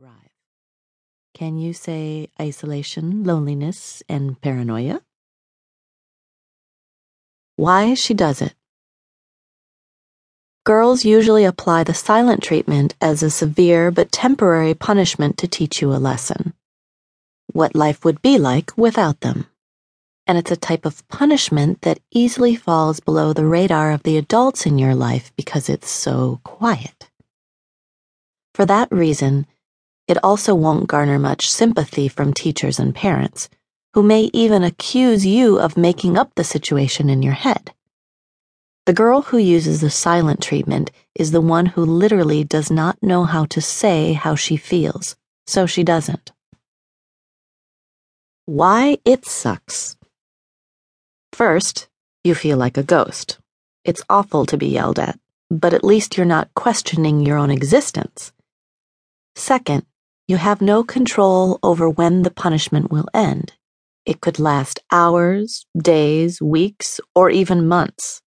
arrive. Can you say isolation, loneliness, and paranoia? Why she does it. Girls usually apply the silent treatment as a severe but temporary punishment to teach you a lesson. What life would be like without them. And it's a type of punishment that easily falls below the radar of the adults in your life because it's so quiet. For that reason, it also won't garner much sympathy from teachers and parents, who may even accuse you of making up the situation in your head. The girl who uses the silent treatment is the one who literally does not know how to say how she feels, so she doesn't. Why it sucks. First, you feel like a ghost. It's awful to be yelled at, but at least you're not questioning your own existence. Second, you have no control over when the punishment will end. It could last hours, days, weeks, or even months.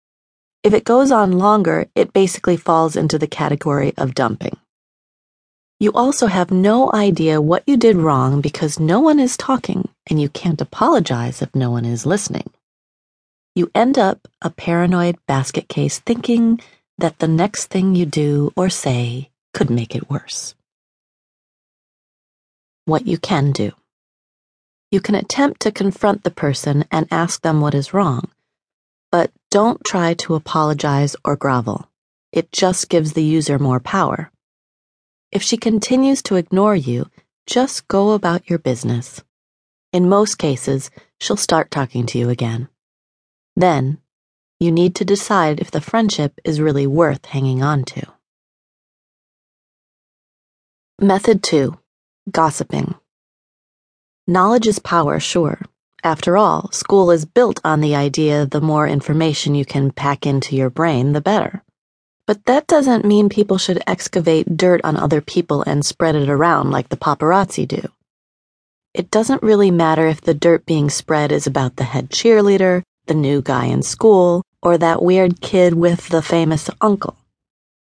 If it goes on longer, it basically falls into the category of dumping. You also have no idea what you did wrong because no one is talking and you can't apologize if no one is listening. You end up a paranoid basket case thinking that the next thing you do or say could make it worse. What you can do. You can attempt to confront the person and ask them what is wrong but don't try to apologize or grovel. It just gives the user more power. If she continues to ignore you, just go about your business. In most cases, she'll start talking to you again. Then, you need to decide if the friendship is really worth hanging on to. Method 2 Gossiping. Knowledge is power, sure, after all, school is built on the idea the more information you can pack into your brain, the better. But that doesn't mean people should excavate dirt on other people and spread it around like the paparazzi do. It doesn't really matter if the dirt being spread is about the head cheerleader, the new guy in school, or that weird kid with the famous uncle.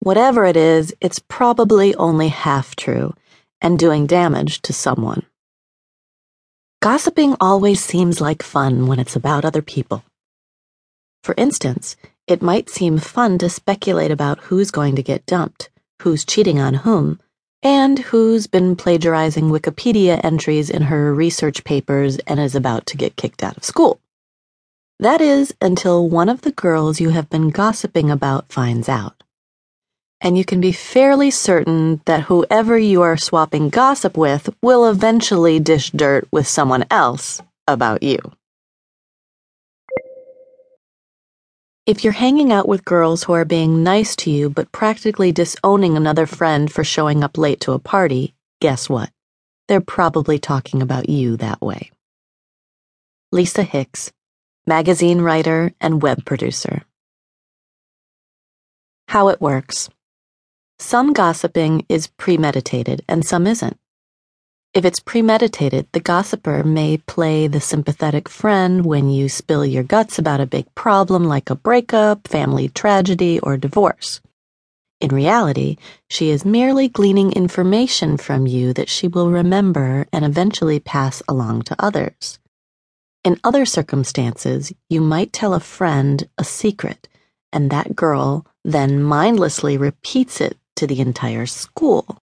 Whatever it is, it's probably only half true and doing damage to someone. Gossiping always seems like fun when it's about other people. For instance, it might seem fun to speculate about who's going to get dumped, who's cheating on whom, and who's been plagiarizing Wikipedia entries in her research papers and is about to get kicked out of school. That is until one of the girls you have been gossiping about finds out and you can be fairly certain that whoever you are swapping gossip with will eventually dish dirt with someone else about you. If you're hanging out with girls who are being nice to you but practically disowning another friend for showing up late to a party, guess what? They're probably talking about you that way. Lisa Hicks, magazine writer and web producer. How it works. Some gossiping is premeditated and some isn't. If it's premeditated, the gossiper may play the sympathetic friend when you spill your guts about a big problem like a breakup, family tragedy, or divorce. In reality, she is merely gleaning information from you that she will remember and eventually pass along to others. In other circumstances, you might tell a friend a secret, and that girl then mindlessly repeats it to the entire school.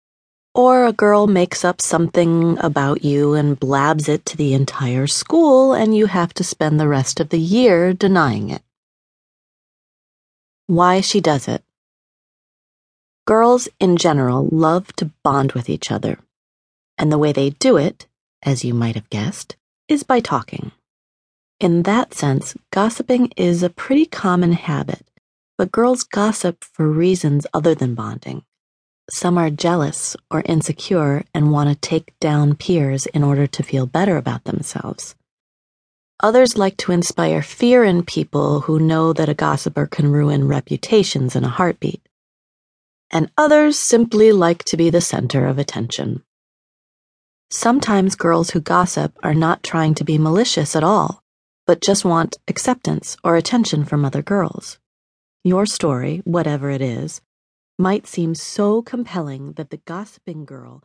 Or a girl makes up something about you and blabs it to the entire school, and you have to spend the rest of the year denying it. Why she does it. Girls in general love to bond with each other, and the way they do it, as you might have guessed, is by talking. In that sense, gossiping is a pretty common habit but girls gossip for reasons other than bonding. Some are jealous or insecure and want to take down peers in order to feel better about themselves. Others like to inspire fear in people who know that a gossiper can ruin reputations in a heartbeat. And others simply like to be the center of attention. Sometimes girls who gossip are not trying to be malicious at all, but just want acceptance or attention from other girls. Your story, whatever it is, might seem so compelling that the gossiping girl